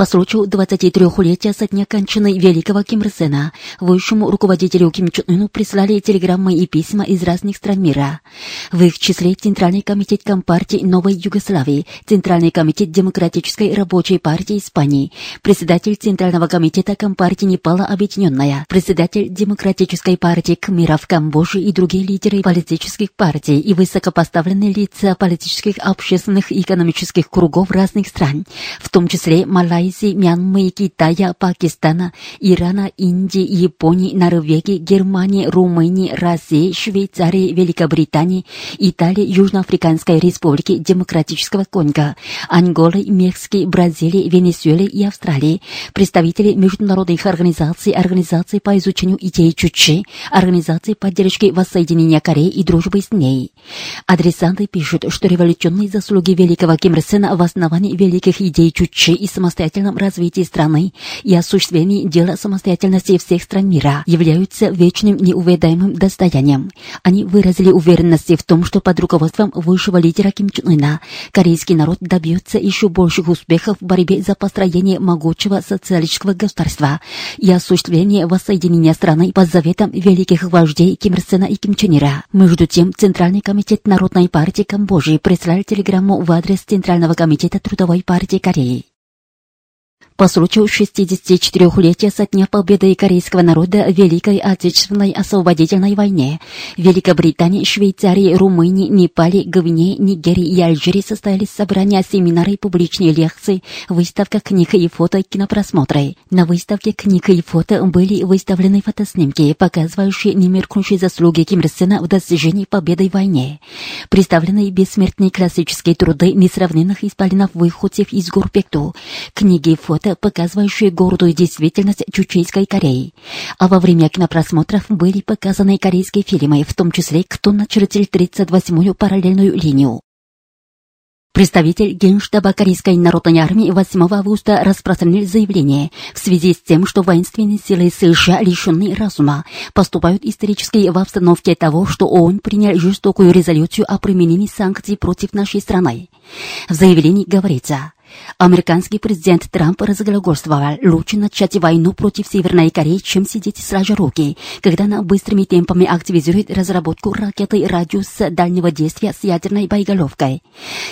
По случаю 23-летия со дня кончины великого Ким Ир Сена, высшему руководителю Ким Чен Ыну прислали телеграммы и письма из разных стран мира. В их числе Центральный комитет Компартии Новой Югославии, Центральный комитет Демократической рабочей партии Испании, председатель Центрального комитета Компартии Непала Объединенная, председатель Демократической партии Кмира в Камбодже и другие лидеры политических партий и высокопоставленные лица политических, общественных и экономических кругов разных стран, в том числе Малайзии, Малайзии, Мьянмы, Китая, Пакистана, Ирана, Индии, Японии, Норвегии, Германии, Румынии, России, Швейцарии, Великобритании, Италии, Южноафриканской Республики, Демократического Конго, Анголы, Мексики, Бразилии, Венесуэлы и Австралии, представители международных организаций, организаций по изучению идей Чучи, организаций поддержки воссоединения Кореи и дружбы с ней. Адресанты пишут, что революционные заслуги великого Ким Ир в основании великих идей Чучи и самостоятельном развитии страны и осуществлении дела самостоятельности всех стран мира являются вечным неувядаемым достоянием. Они выразили уверенность в том, что под руководством высшего лидера Ким Чен Ына корейский народ добьется еще больших успехов в борьбе за построение могучего социалистического государства и осуществление воссоединения страны по заветам великих вождей Ким Ир Сена и Ким Чен Ира. Между тем, Центральный комитет Народной партии Камбоджи прислал телеграмму в адрес Центрального комитета Трудовой партии Кореи. По случаю 64-летия со дня победы корейского народа в Великой Отечественной освободительной войне Великобритании, Швейцарии, Румынии, Непале, Гвинее, Нигерии и Алжире состоялись собрания, семинары, публичные лекции, выставка книг и фото, кинопросмотры. На выставке книг и фото были выставлены фотоснимки, показывающие немеркнущие заслуги Ким Ир Сена в достижении победы в войне. Представлены бессмертные классические труды несравненных исполинов выходцев из гор Пекту, книги и фото показывающие гордую действительность Чучейской Кореи. А во время кинопросмотров были показаны корейские фильмы, в том числе «Кто начертил 38-ю параллельную линию». Представитель Генштаба Корейской народной армии 8 августа распространил заявление в связи с тем, что воинственные силы США, лишенные разума, поступают исторически в обстановке того, что ООН принял жестокую резолюцию о применении санкций против нашей страны. В заявлении говорится, Американский президент Трамп разглагольствовал, лучше начать войну против Северной Кореи, чем сидеть сложа руки, когда она быстрыми темпами активизирует разработку ракеты радиуса дальнего действия с ядерной боеголовкой.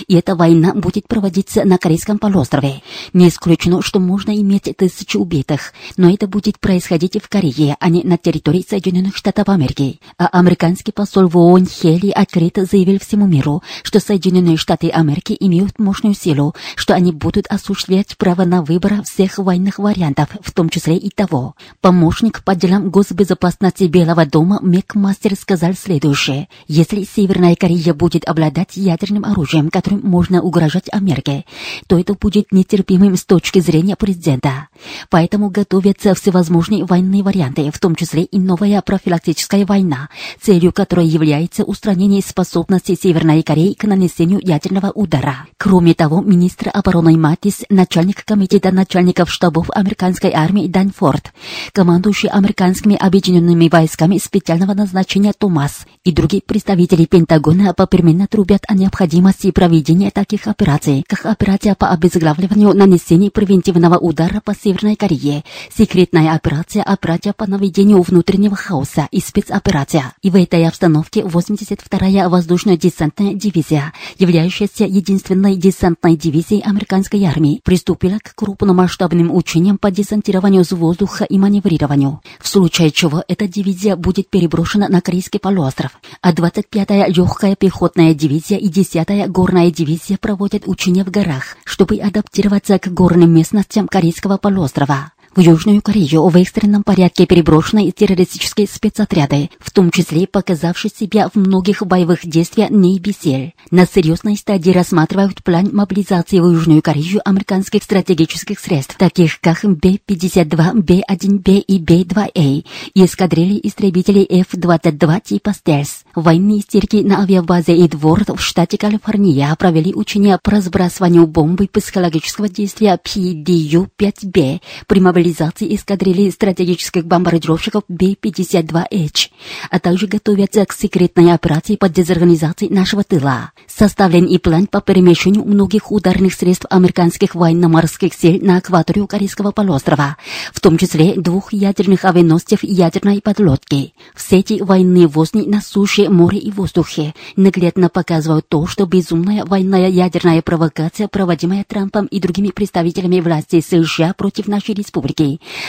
И эта война будет проводиться на Корейском полуострове. Не исключено, что можно иметь тысячи убитых, но это будет происходить в Корее, а не на территории Соединенных Штатов Америки. А американский посол в ООН Хелли открыто заявил всему миру, что Соединенные Штаты Америки имеют мощную силу, что они будут осуществлять право на выбор всех военных вариантов, в том числе и того. Помощник по делам госбезопасности Белого дома Мекмастер сказал следующее. Если Северная Корея будет обладать ядерным оружием, которым можно угрожать Америке, то это будет нетерпимым с точки зрения президента. Поэтому готовятся всевозможные военные варианты, в том числе и новая профилактическая война, целью которой является устранение способности Северной Кореи к нанесению ядерного удара. Кроме того, министр обороны Матис, начальник комитета начальников штабов американской армии Данфорд, командующий американскими объединенными войсками специального назначения Томас и другие представители Пентагона попеременно трубят о необходимости проведения таких операций, как операция по обезглавливанию нанесения превентивного удара по Северной Корее, секретная операция, операция по наведению внутреннего хаоса и спецоперация. И в этой обстановке 82-я воздушно-десантная дивизия, являющаяся единственной десантной дивизией американской армии, приступила к крупномасштабным учениям по десантированию с воздуха и маневрированию, в случае чего эта дивизия будет переброшена на Корейский полуостров, а 25-я легкая пехотная дивизия и 10-я горная дивизия проводят учения в горах, чтобы адаптироваться к горным местностям Корейского полуострова. В Южную Корею в экстренном порядке переброшены террористические спецотряды, в том числе показавшие себя в многих боевых действиях Нейбисель. На серьезной стадии рассматривают план мобилизации в Южную Корею американских стратегических средств, таких как Б-52, Б-1Б и Б-2А, и эскадрильи истребителей F-22 типа «Стелс». Военные истерики на авиабазе Эдворд в штате Калифорния провели учения по разбрасыванию бомбы психологического действия PDU-5B при мобилизации эскадрильи стратегических бомбардировщиков B-52H, а также готовятся к секретной операции по дезорганизации нашего тыла. Составлен и план по перемещению многих ударных средств американских военно-морских сил на акваторию Корейского полуострова, в том числе двух ядерных авианосцев ядерной подлодки. Все эти военные возни на суше, море и воздухе наглядно показывают то, что безумная военная ядерная провокация, проводимая Трампом и другими представителями власти США против нашей республики,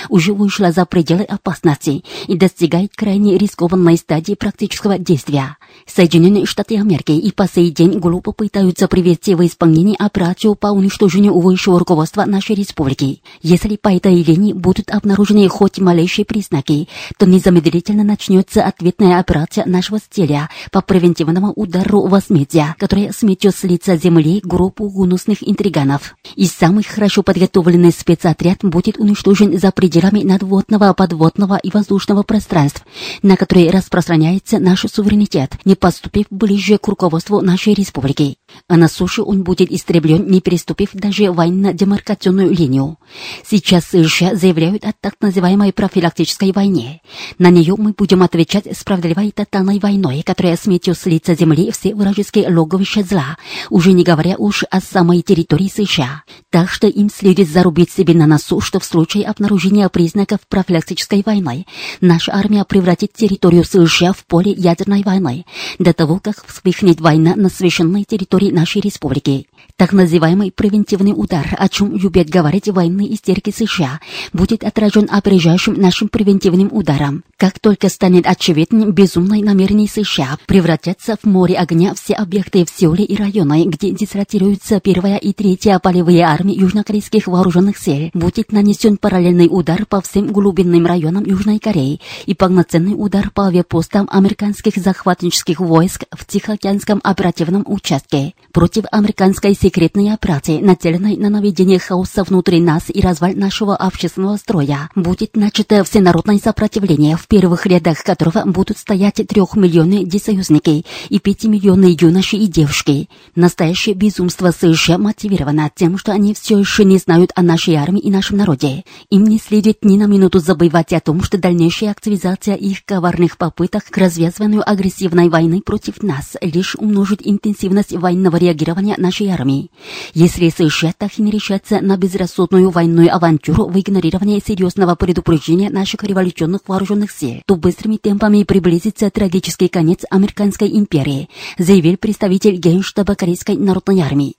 уже вышла за пределы опасности и достигает крайне рискованной стадии практического действия. Соединенные Штаты Америки и по сей день глупо пытаются привести в исполнение операцию по уничтожению высшего руководства нашей республики. Если по этой линии будут обнаружены хоть малейшие признаки, то незамедлительно начнется ответная операция нашего стиля по превентивному удару в Осмедия, которая сметет с лица земли группу гунусных интриганов. И самый хорошо подготовленный спецотряд будет уничтожен за пределами надводного, подводного и воздушного пространств, на которые распространяется наш суверенитет, не поступив ближе к руководству нашей республики. А на суше он будет истреблен, не переступив даже военно-демаркационную линию. Сейчас США заявляют о так называемой профилактической войне. На нее мы будем отвечать справедливой тотальной войной, которая сметет с лица земли все вражеские логовища зла, уже не говоря уж о самой территории США. Так что им следует зарубить себе на носу, что в случае обнаружения признаков профилактической войны наша армия превратит территорию США в поле ядерной войны, до того, как вспыхнет война на священной территории нашей республики. Так называемый превентивный удар, о чем любят говорить военные истерики США, будет отражен опережающим нашим превентивным ударом. Как только станет очевидным безумное намерение США превратятся в море огня все объекты в Сеуле и районы, где дислотируются первая и третья полевые армии южнокорейских вооруженных сил, будет нанесен параллельный удар по всем глубинным районам Южной Кореи и полноценный удар по авиапостам американских захватнических войск в Тихоокеанском оперативном участке против американской секретной операции, нацеленной на наведение хаоса внутри нас и развал нашего общественного строя, будет начато всенародное сопротивление, в первых рядах которого будут стоять трехмиллионные десоюзники и пятимиллионные юноши и девушки. Настоящее безумство США мотивировано тем, что они все еще не знают о нашей армии и нашем народе. Им не следует ни на минуту забывать о том, что дальнейшая активизация их коварных попыток к развязыванию агрессивной войны против нас лишь умножит интенсивность военного реагирования нашей армии. Если США так и не решатся на безрассудную военную авантюру в игнорировании серьезного предупреждения наших революционных вооруженных сил, то быстрыми темпами приблизится трагический конец американской империи, заявил представитель Генштаба Корейской народной армии.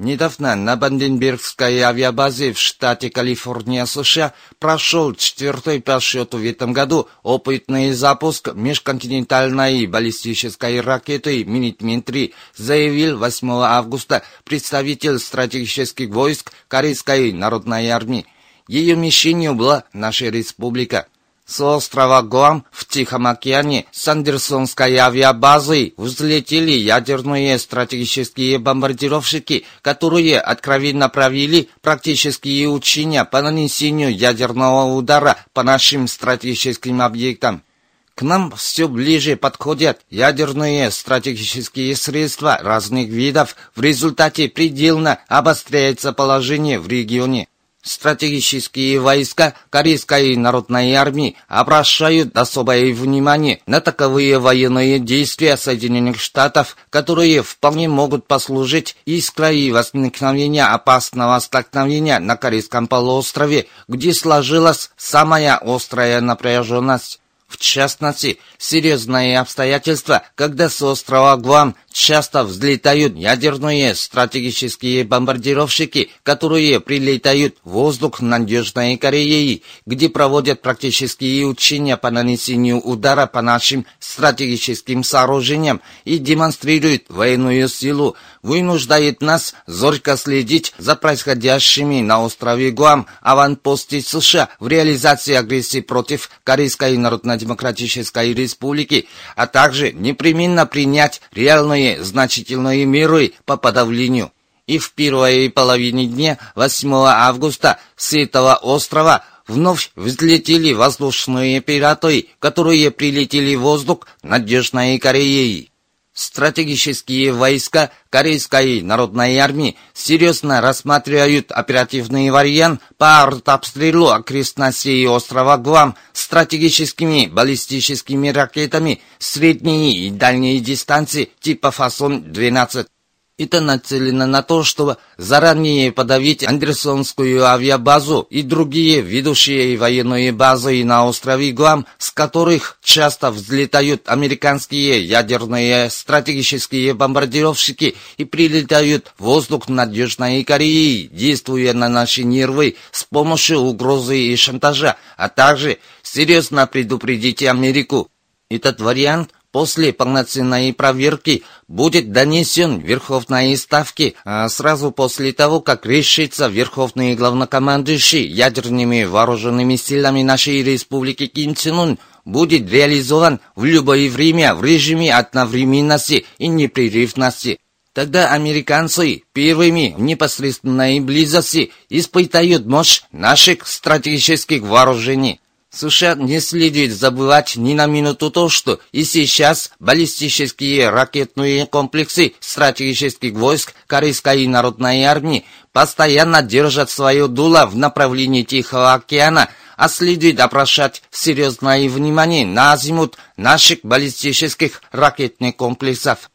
Недавно на Банденбергской авиабазе в штате Калифорния, США, прошел четвертый по счету в этом году опытный запуск межконтинентальной баллистической ракеты «Минитмен-3», заявил 8 августа представитель стратегических войск Корейской народной армии. Ее мишенью была наша республика. С острова Гуам в Тихом океане с Андерсонской авиабазы взлетели ядерные стратегические бомбардировщики, которые откровенно провели практические учения по нанесению ядерного удара по нашим стратегическим объектам. К нам все ближе подходят ядерные стратегические средства разных видов. В результате предельно обостряется положение в регионе. Стратегические войска Корейской народной армии обращают особое внимание на таковые военные действия Соединенных Штатов, которые вполне могут послужить искрой возникновения опасного столкновения на Корейском полуострове, где сложилась самая острая напряженность. В частности, серьезные обстоятельства, когда с острова Гуам часто взлетают ядерные стратегические бомбардировщики, которые прилетают в воздух над Южной Кореей, где проводят практические учения по нанесению удара по нашим стратегическим сооружениям и демонстрируют военную силу, вынуждает нас зорко следить за происходящими на острове Гуам аванпосте США в реализации агрессии против Корейской Народно-Демократической Республики, а также непременно принять реальные значительные меры по подавлению. И в первой половине дня 8 августа с этого острова вновь взлетели воздушные пираты, которые прилетели в воздух над Южной Кореей. Стратегические войска Корейской народной армии серьезно рассматривают оперативный вариант по артобстрелу окрестностей острова Гуам стратегическими баллистическими ракетами средней и дальней дистанции типа «Фасон-12». Это нацелено на то, чтобы заранее подавить Андерсонскую авиабазу и другие ведущие военные базы на острове Гуам, с которых часто взлетают американские ядерные стратегические бомбардировщики и прилетают в воздух над Южной Кореей, действуя на наши нервы с помощью угрозы и шантажа, а также серьезно предупредить Америку. Этот вариант после полноценной проверки будет донесен Верховной Ставке, а сразу после того, как решится Верховный Главнокомандующий ядерными вооруженными силами нашей республики Ким Чен Ун будет реализован в любое время в режиме одновременности и непрерывности. Тогда американцы первыми в непосредственной близости испытают мощь наших стратегических вооружений. США не следует забывать ни на минуту то, что и сейчас баллистические ракетные комплексы стратегических войск Корейской народной армии постоянно держат свое дуло в направлении Тихого океана, а следует обращать серьезное внимание на азимут наших баллистических ракетных комплексов.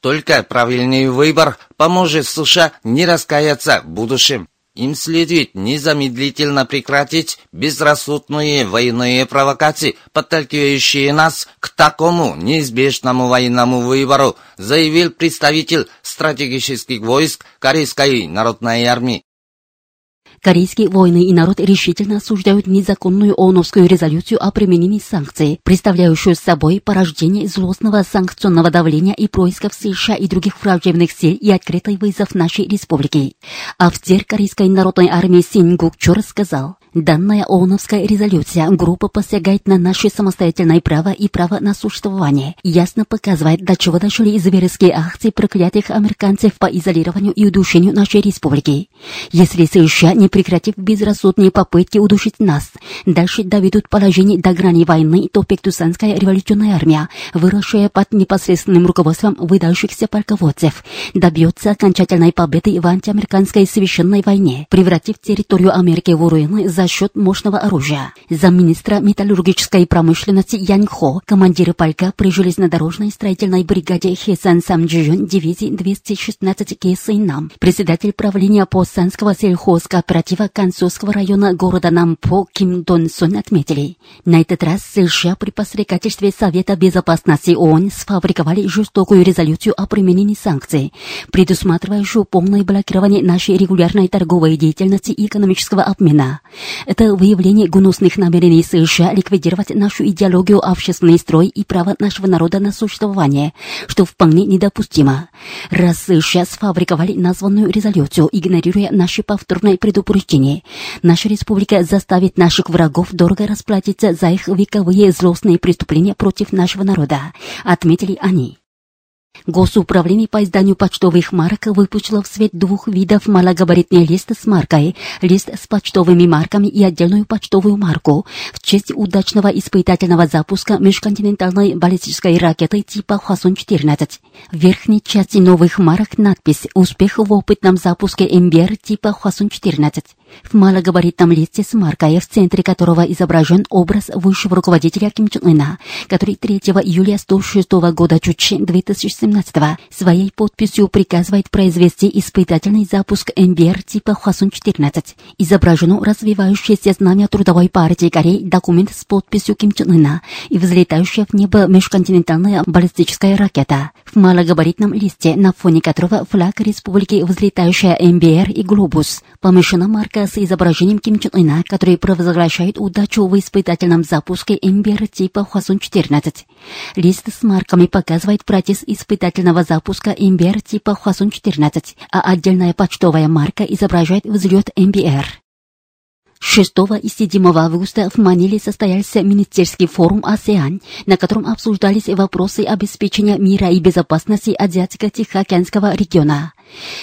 Только правильный выбор поможет США не раскаяться в будущем. Им следует незамедлительно прекратить безрассудные военные провокации, подталкивающие нас к такому неизбежному военному выбору, заявил представитель стратегических войск Корейской народной армии. Корейские воины и народ решительно осуждают незаконную ООНовскую резолюцию о применении санкций, представляющую собой порождение злостного санкционного давления и происков США и других враждебных сил и открытый вызов нашей республики. Офицер Корейской народной армии Син Гук Чор сказал, Данная ООНовская резолюция группа посягает на наше самостоятельное право и право на существование. Ясно показывает, до чего дошли зверские акции проклятых американцев по изолированию и удушению нашей республики. Если США, не прекратив безрассудные попытки удушить нас, дальше доведут положение до грани войны, то Пектусанская революционная армия, выросшая под непосредственным руководством выдающихся полководцев, добьется окончательной победы в антиамериканской священной войне, превратив территорию Америки в руины за счет мощного оружия. Замминистра металлургической промышленности Янь Хо, командир полка при железнодорожной строительной бригаде Хесан Самджиюн дивизии 216 Кейсэйнам, председатель правления Посанского сельхозкооператива Кансусского района города Нампо Ким Дон Сун отметили. На этот раз США при посредничестве Совета Безопасности ООН сфабриковали жестокую резолюцию о применении санкций, предусматривающую полное блокирование нашей регулярной торговой деятельности и экономического обмена. Это выявление гнусных намерений США ликвидировать нашу идеологию, общественный строй и право нашего народа на существование, что вполне недопустимо. Раз США сфабриковали названную резолюцию, игнорируя наши повторные предупреждения, наша республика заставит наших врагов дорого расплатиться за их вековые злостные преступления против нашего народа, отметили они. Госуправление по изданию почтовых марок выпустило в свет двух видов малогабаритный лист с маркой, лист с почтовыми марками и отдельную почтовую марку в честь удачного испытательного запуска межконтинентальной баллистической ракеты типа Хвасон-14. В верхней части новых марок надпись «Успех в опытном запуске МБР типа Хвасон-14». В малогабаритном листе с маркой, в центре которого изображен образ высшего руководителя Ким Чен Ына, который 3 июля 106 года Чучи 2017 своей подписью приказывает произвести испытательный запуск МБР типа Хвасун-14. Изображено развивающееся знамя Трудовой партии Кореи, документ с подписью Ким Чен Ына и взлетающая в небо межконтинентальная баллистическая ракета. В малогабаритном листе, на фоне которого флаг республики взлетающая МБР и глобус. Помещена марка с изображением Ким Чен Ына, который провозглашает удачу в испытательном запуске МБР типа Хвасун-14. Лист с марками показывает процесс испытательного запуска МБР типа Хвасун-14, а отдельная почтовая марка изображает взлет МБР. 6 и 7 августа в Маниле состоялся министерский форум АСЕАН, на котором обсуждались вопросы обеспечения мира и безопасности Азиатско-Тихоокеанского региона.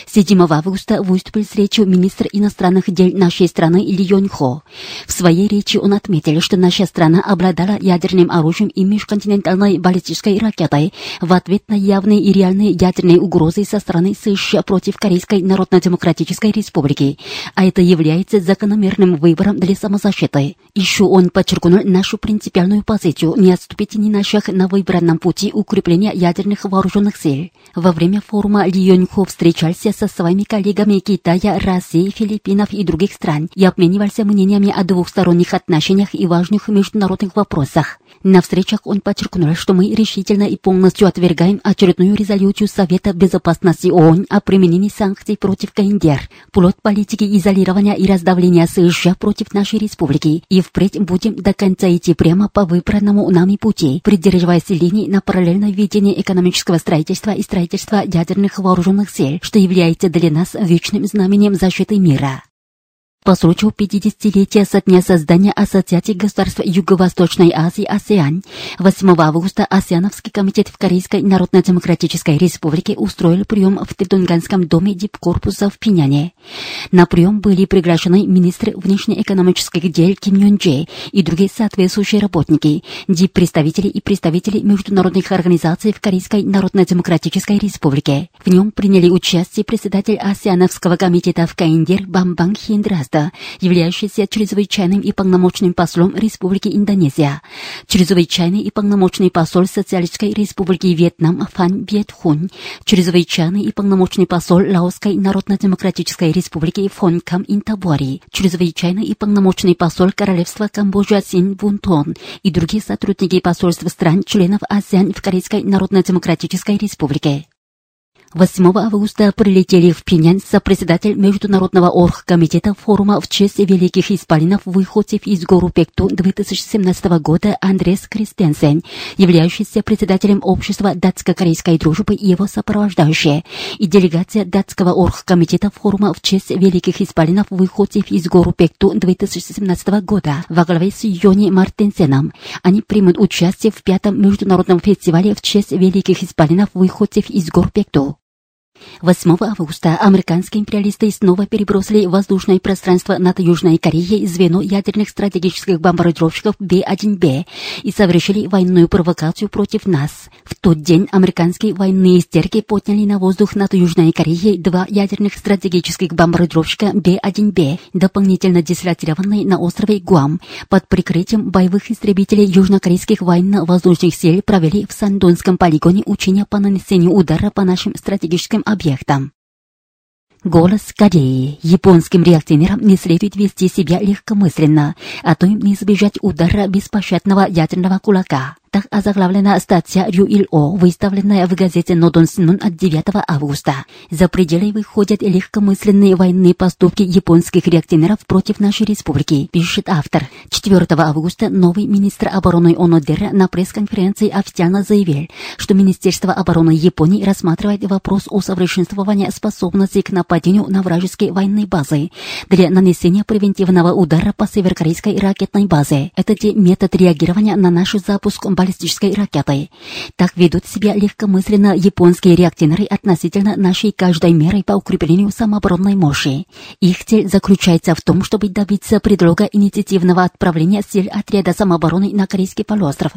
7 августа выступил с речью министр иностранных дел нашей страны Йон Хо. В своей речи он отметил, что наша страна обладала ядерным оружием и межконтинентальной баллистической ракетой в ответ на явные и реальные ядерные угрозы со стороны США против Корейской Народно-Демократической Республики, а это является закономерным выбором для самозащиты. Еще он подчеркнул нашу принципиальную позицию не отступить ни на шаг на выбранном пути укрепления ядерных вооруженных сил. Во время форума Ли Йон Хо встречался со своими коллегами Китая, России, Филиппинов и других стран и обменивался мнениями о двухсторонних отношениях и важных международных вопросах. На встречах он подчеркнул, что мы решительно и полностью отвергаем очередную резолюцию Совета Безопасности ООН о применении санкций против КНДР, плод политики изолирования и раздавления США против нашей республики, и впредь будем до конца идти прямо по выбранному нами пути, придерживаясь линий на параллельное ведение экономического строительства и строительства ядерных вооруженных сил, что является для нас вечным знаменем защиты мира. По случаю 50-летия со дня создания Ассоциации государств Юго-Восточной Азии АСЕАН 8 августа Асиановский комитет в Корейской Народно-Демократической Республике устроил прием в Тедунганском доме дипкорпуса в Пиняне. На прием были приглашены министры внешнеэкономических дел Ким Йон Дже и другие соответствующие работники, диппредставители и представители международных организаций в Корейской Народно-Демократической Республике. В нем приняли участие председатель Асиановского комитета в КНДР Бамбанг Хиндраста, являющийся чрезвычайным и полномочным послом Республики Индонезия, чрезвычайный и полномочный посол Социалистической Республики Вьетнам Фан Бьет Хун, чрезвычайный и полномочный посол Лаосской Народно-Демократической Республики Фон Кам Интабуари, чрезвычайный и полномочный посол Королевства Камбоджа Син Бунтон и другие сотрудники посольств стран-членов АСЕАН в Корейской Народно-Демократической Республике. 8 августа прилетели в Пинян сопредседатель Международного оргкомитета форума в честь великих исполинов выходцев из гору Пекту 2017 года Андрес Кристенсен, являющийся председателем общества датско-корейской дружбы и его сопровождающие, и делегация датского оргкомитета форума в честь великих исполинов выходцев из гору Пекту 2017 года во главе с Йони Мартенсеном. Они примут участие в пятом международном фестивале в честь великих исполинов выходцев из гор Пекту. 8 августа американские империалисты снова перебросили воздушное пространство над Южной Кореей звено ядерных стратегических бомбардировщиков Б-1Б и совершили военную провокацию против нас. В тот день американские военные истерики подняли на воздух над Южной Кореей два ядерных стратегических бомбардировщика Б-1Б, дополнительно дислоцированные на острове Гуам. Под прикрытием боевых истребителей южнокорейских военно-воздушных сил провели в Сандонском полигоне учения по нанесению удара по нашим стратегическим объектам. Голос Кореи. Японским реакционерам не следует вести себя легкомысленно, а то им не избежать удара беспощадного ядерного кулака. Так озаглавлена статья Рюил-О, выставленная в газете Нодон Синун от 9 августа. За пределы выходят легкомысленные военные поступки японских реакционеров против нашей республики, пишет автор. 4 августа новый министр обороны Онодера на пресс-конференции официально заявил, что Министерство обороны Японии рассматривает вопрос о совершенствовании способности к нападению на вражеские военные базы для нанесения превентивного удара по северокорейской ракетной базе. Это метод реагирования на наш запуск баллистической ракеты. Так ведут себя легкомысленно японские реактивнеры относительно нашей каждой меры по укреплению самооборонной мощи. Их цель заключается в том, чтобы добиться предлога инициативного отправления сил отряда самообороны на Корейский полуостров,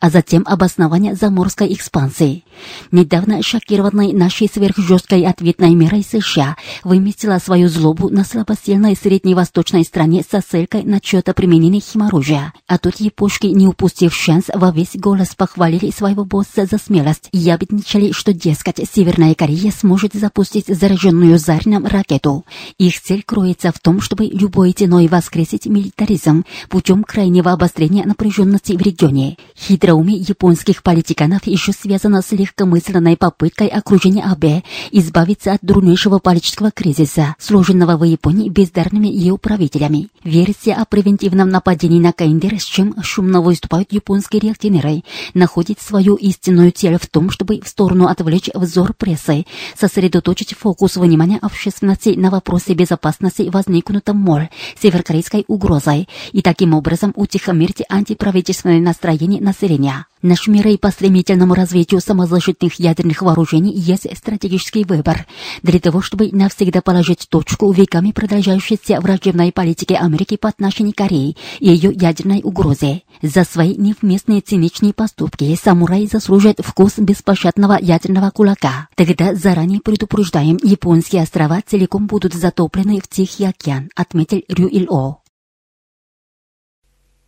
а затем обоснования заморской экспансии. Недавно шокированной нашей сверхжесткой ответной мерой США выместила свою злобу на слабосильной средневосточной стране со ссылкой на чье-то применение химоружия. А тут япошки, не упустив шанс, во весь голос похвалили своего босса за смелость и ябедничали, что, дескать, Северная Корея сможет запустить зараженную зарным ракету. Их цель кроется в том, чтобы любой ценой воскресить милитаризм путем крайнего обострения напряженности в регионе. Хитроумие японских политиканов еще связано с легкомысленной попыткой окружения АБ избавиться от дурнейшего политического кризиса, сложенного в Японии бездарными ее правителями. Версия о превентивном нападении на Каиндер, с чем шумно выступают японские реактивнеры, находит свою истинную цель в том, чтобы в сторону отвлечь взор прессы, сосредоточить фокус внимания общественности на вопросе безопасности возникнутом мор северокорейской угрозой и таким образом утихомирить антиправительственные настроения населения. Наш мир по стремительному развитию самозащитных ядерных вооружений есть стратегический выбор для того, чтобы навсегда положить точку веками продолжающейся враждебной политике Америки по отношению к Корее и ее ядерной угрозе. За свои невместные циничные поступки самураи заслужат вкус беспощадного ядерного кулака. Тогда заранее предупреждаем, японские острова целиком будут затоплены в Тихий океан, отметил Рю Ил-О.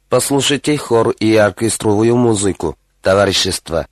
Послушайте хор и оркестровую музыку товарищества.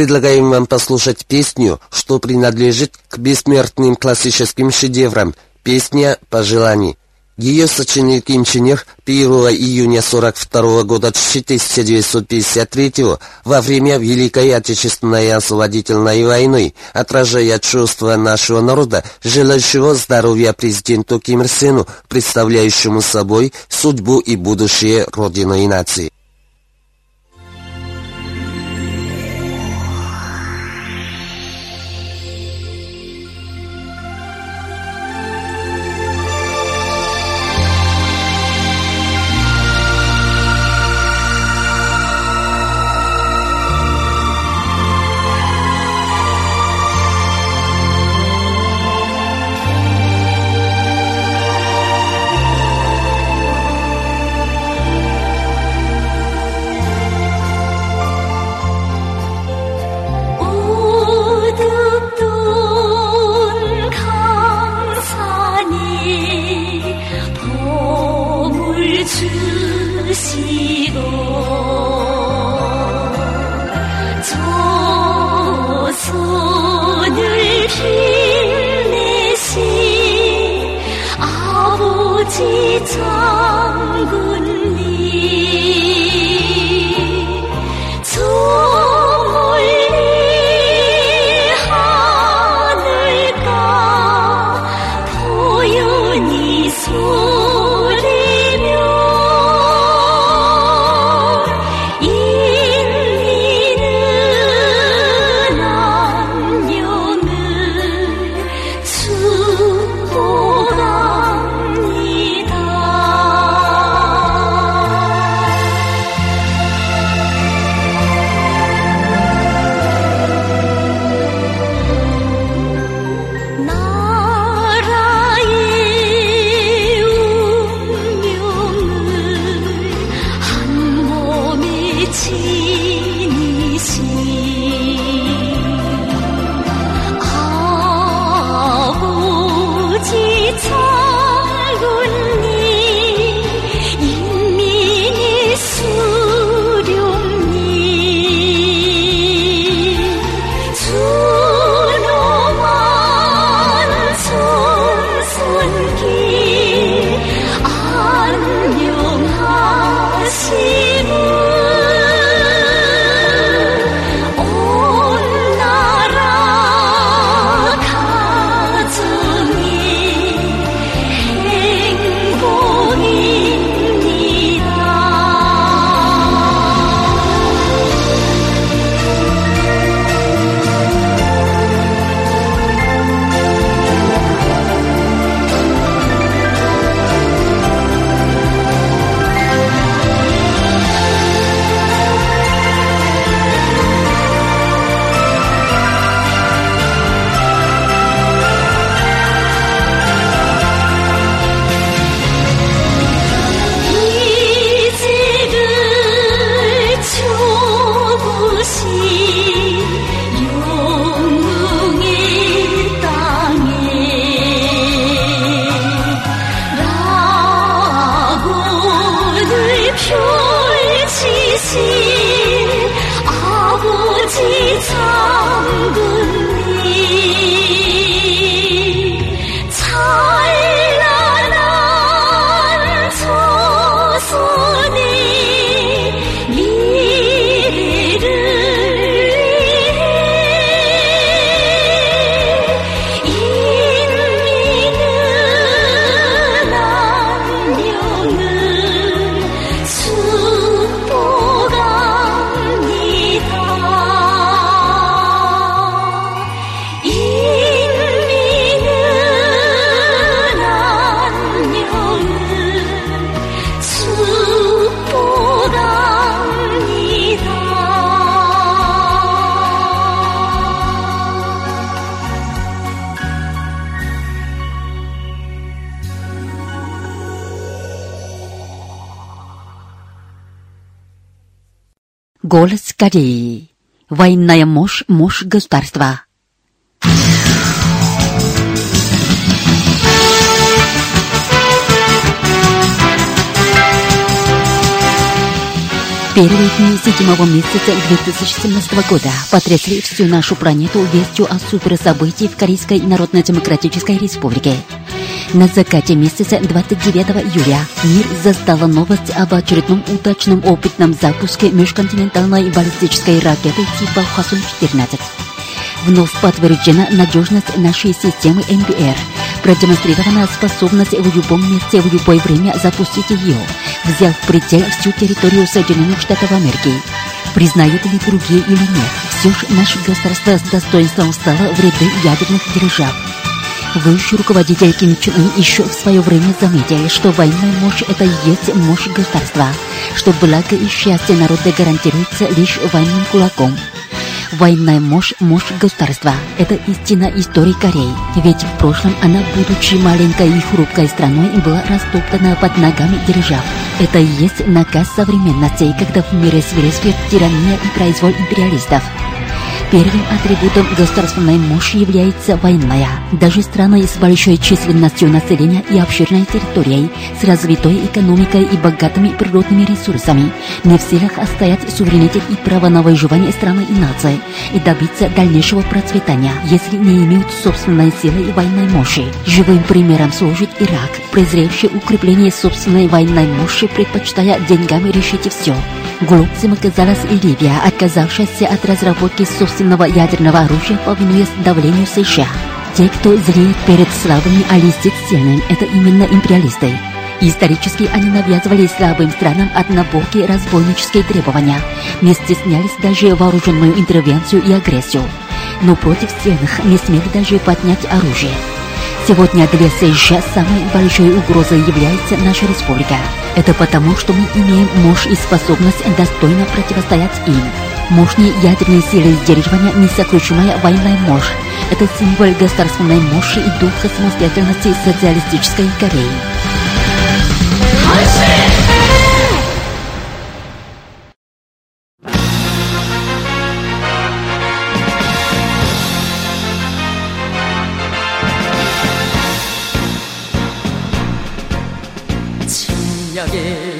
Предлагаем вам послушать песню, что принадлежит к бессмертным классическим шедеврам «Песня пожеланий». Ее сочинил Ир 1 июня 42 года 1953 во время Великой Отечественной освободительной войны, отражая чувства нашего народа, желающего здоровья президенту Ким Ир Сену, представляющему собой судьбу и будущее Родины и нации. 出。Голос Кореи. Военная мощь, мощь государства. Первые дни седьмого месяца 2017 года потрясли всю нашу планету вестью о суперсобытии в Корейской Народно-Демократической Республике. На закате месяца 29 июля мир застала новость об очередном удачном опытном запуске межконтинентальной баллистической ракеты типа Хасун-14. Вновь подтверждена надежность нашей системы МБР. Продемонстрирована способность в любом месте в любое время запустить ее, взяв в предел всю территорию Соединенных Штатов Америки. Признают ли другие или нет, все же наше государство с достоинством стало в ряды ядерных держав. Высший руководитель Ким Чен Ын еще в свое время заметил, что военная мощь – это и есть мощь государства, что благо и счастье народа гарантируется лишь военным кулаком. Военная мощь, мощь государства – это истина истории Кореи. Ведь в прошлом она, будучи маленькой и хрупкой страной, была растоптана под ногами держав. Это и есть наказ современности, когда в мире свирепствует тирания и произвол империалистов. Первым атрибутом государственной мощи является военная. Даже страны с большой численностью населения и обширной территорией, с развитой экономикой и богатыми природными ресурсами, не в силах отстоять суверенитет и право на выживание страны и нации и добиться дальнейшего процветания, если не имеют собственной силы и военной мощи. Живым примером служит Ирак, презревший укрепление собственной военной мощи, предпочитая деньгами решить все. Глупцем оказалась и Ливия, отказавшаяся от разработки собственного ядерного оружия, повинуясь давлению США. Те, кто зреет перед слабыми, а листит сильным, это именно империалисты. Исторически они навязывали слабым странам однобокие разбойнические требования, не стеснялись даже вооруженную интервенцию и агрессию. Но против сильных не смели даже поднять оружие. Сегодня для США самой большой угрозой является наша республика. Это потому, что мы имеем мощь и способность достойно противостоять им. Мощные ядерные силы сдерживания, несокрушимая военная мощь. Это символ государственной мощи и духа самостоятельности социалистической Кореи. 진